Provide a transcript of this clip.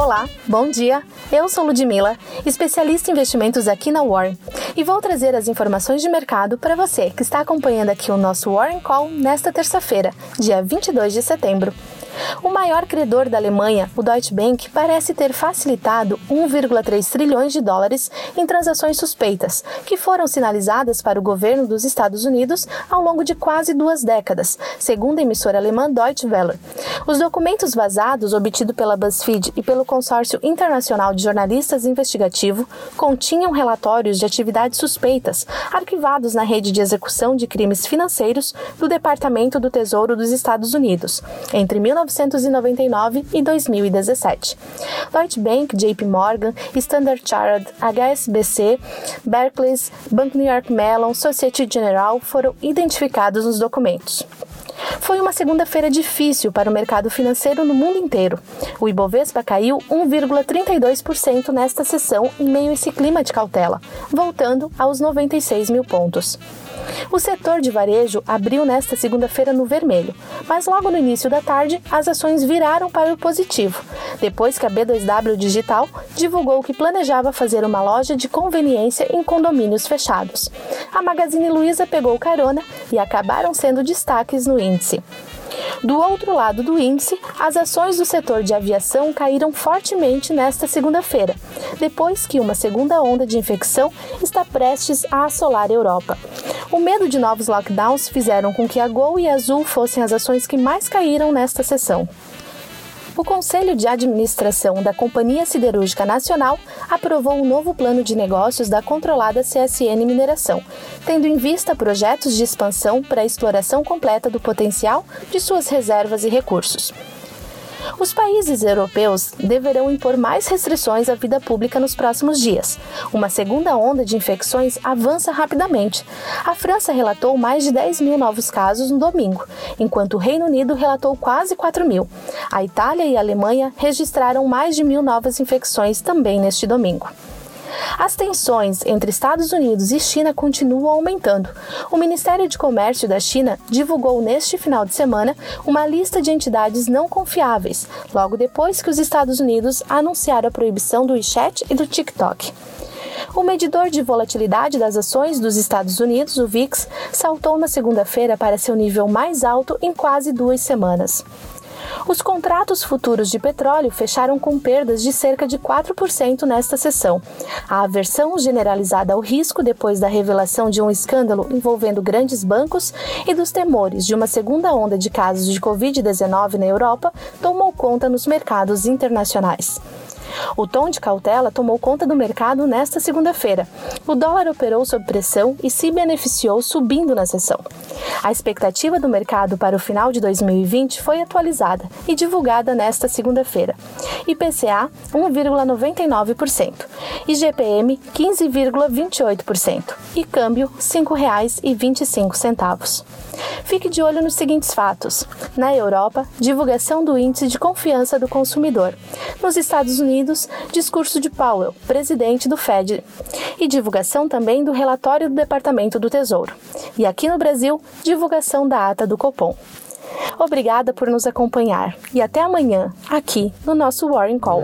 Olá, bom dia. Eu sou Ludmila, especialista em investimentos aqui na Warren, e vou trazer as informações de mercado para você que está acompanhando aqui o nosso Warren Call nesta terça-feira, dia 22 de setembro. O maior credor da Alemanha, o Deutsche Bank, parece ter facilitado 1,3 trilhões de dólares em transações suspeitas, que foram sinalizadas para o governo dos Estados Unidos ao longo de quase duas décadas, segundo a emissora alemã Deutsche Welle. Os documentos vazados, obtidos pela BuzzFeed e pelo Consórcio Internacional de Jornalistas Investigativo, continham relatórios de atividades suspeitas arquivados na rede de execução de crimes financeiros do Departamento do Tesouro dos Estados Unidos entre 19 1999 e 2017. Deutsche Bank, JP Morgan, Standard Chartered, HSBC, Barclays, Bank New York Mellon, Societe Generale foram identificados nos documentos. Foi uma segunda-feira difícil para o mercado financeiro no mundo inteiro. O Ibovespa caiu 1,32% nesta sessão em meio a esse clima de cautela, voltando aos 96 mil pontos. O setor de varejo abriu nesta segunda-feira no vermelho, mas logo no início da tarde as ações viraram para o positivo, depois que a B2W Digital divulgou que planejava fazer uma loja de conveniência em condomínios fechados. A Magazine Luiza pegou carona e acabaram sendo destaques no índice. Do outro lado do índice, as ações do setor de aviação caíram fortemente nesta segunda-feira, depois que uma segunda onda de infecção está prestes a assolar a Europa. O medo de novos lockdowns fizeram com que a Gol e a Azul fossem as ações que mais caíram nesta sessão o Conselho de Administração da Companhia Siderúrgica Nacional aprovou um novo plano de negócios da controlada CSN Mineração, tendo em vista projetos de expansão para a exploração completa do potencial de suas reservas e recursos. Os países europeus deverão impor mais restrições à vida pública nos próximos dias. Uma segunda onda de infecções avança rapidamente. A França relatou mais de 10 mil novos casos no domingo, enquanto o Reino Unido relatou quase 4 mil. A Itália e a Alemanha registraram mais de mil novas infecções também neste domingo. As tensões entre Estados Unidos e China continuam aumentando. O Ministério de Comércio da China divulgou neste final de semana uma lista de entidades não confiáveis, logo depois que os Estados Unidos anunciaram a proibição do WeChat e do TikTok. O medidor de volatilidade das ações dos Estados Unidos, o VIX, saltou na segunda-feira para seu nível mais alto em quase duas semanas. Os contratos futuros de petróleo fecharam com perdas de cerca de 4% nesta sessão. A aversão generalizada ao risco depois da revelação de um escândalo envolvendo grandes bancos e dos temores de uma segunda onda de casos de Covid-19 na Europa tomou conta nos mercados internacionais. O tom de cautela tomou conta do mercado nesta segunda-feira. O dólar operou sob pressão e se beneficiou subindo na sessão. A expectativa do mercado para o final de 2020 foi atualizada e divulgada nesta segunda-feira. IPCA 1,99%, IGPM 15,28% e câmbio R$ 5,25. Fique de olho nos seguintes fatos. Na Europa, divulgação do índice de confiança do consumidor. Nos Estados Unidos, discurso de Powell, presidente do Fed, e divulgação também do relatório do Departamento do Tesouro. E aqui no Brasil, divulgação da ata do Copom. Obrigada por nos acompanhar e até amanhã, aqui no nosso Warren Call.